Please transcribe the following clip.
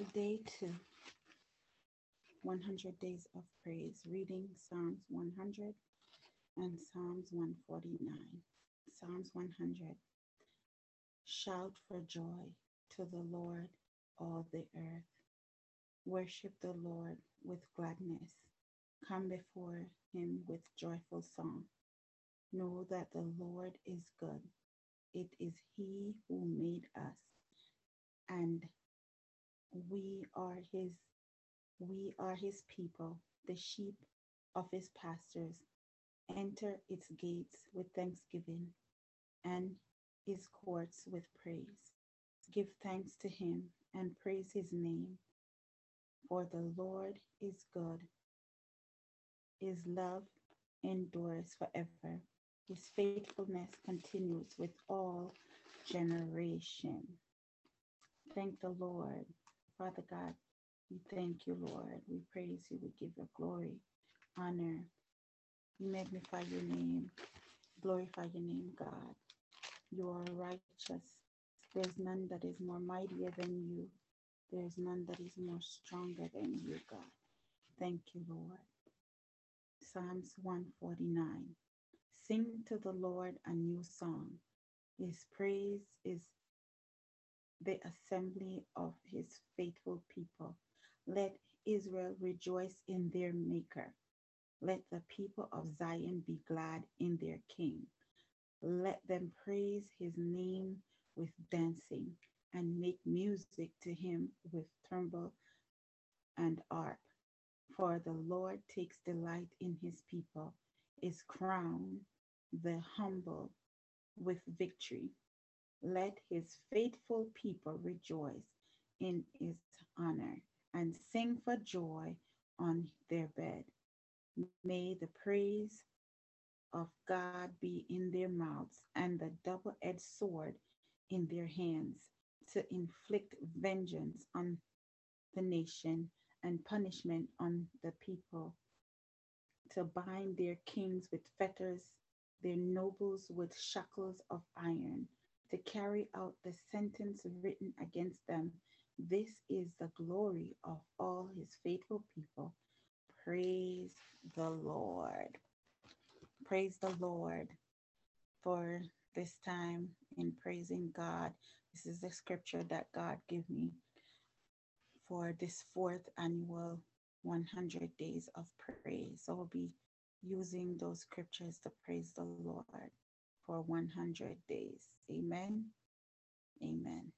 Day two 100 Days of Praise, reading Psalms 100 and Psalms 149. Psalms 100. Shout for joy to the Lord, all the earth. Worship the Lord with gladness. Come before him with joyful song. Know that the Lord is good. It is he who made us, and we are his we are his people, the sheep of his pastures. Enter its gates with thanksgiving and his courts with praise. Give thanks to him and praise his name. For the Lord is good. His love endures forever. His faithfulness continues with all generation. Thank the Lord. Father God, we thank you, Lord. We praise you. We give you glory, honor. We magnify your name, glorify your name, God. You are righteous. There's none that is more mightier than you. There's none that is more stronger than you, God. Thank you, Lord. Psalms 149. Sing to the Lord a new song. His praise is the assembly of his faithful people. Let Israel rejoice in their Maker. Let the people of Zion be glad in their King. Let them praise his name with dancing and make music to him with timbrel and harp. For the Lord takes delight in his people, is crowned the humble with victory. Let his faithful people rejoice in his honor and sing for joy on their bed. May the praise of God be in their mouths and the double edged sword in their hands to inflict vengeance on the nation and punishment on the people, to bind their kings with fetters, their nobles with shackles of iron, to carry out the sentence written against them this is the glory of all his faithful people. Praise the Lord. Praise the Lord for this time in praising God. This is the scripture that God gave me for this fourth annual 100 days of praise. So we'll be using those scriptures to praise the Lord for 100 days. Amen. Amen.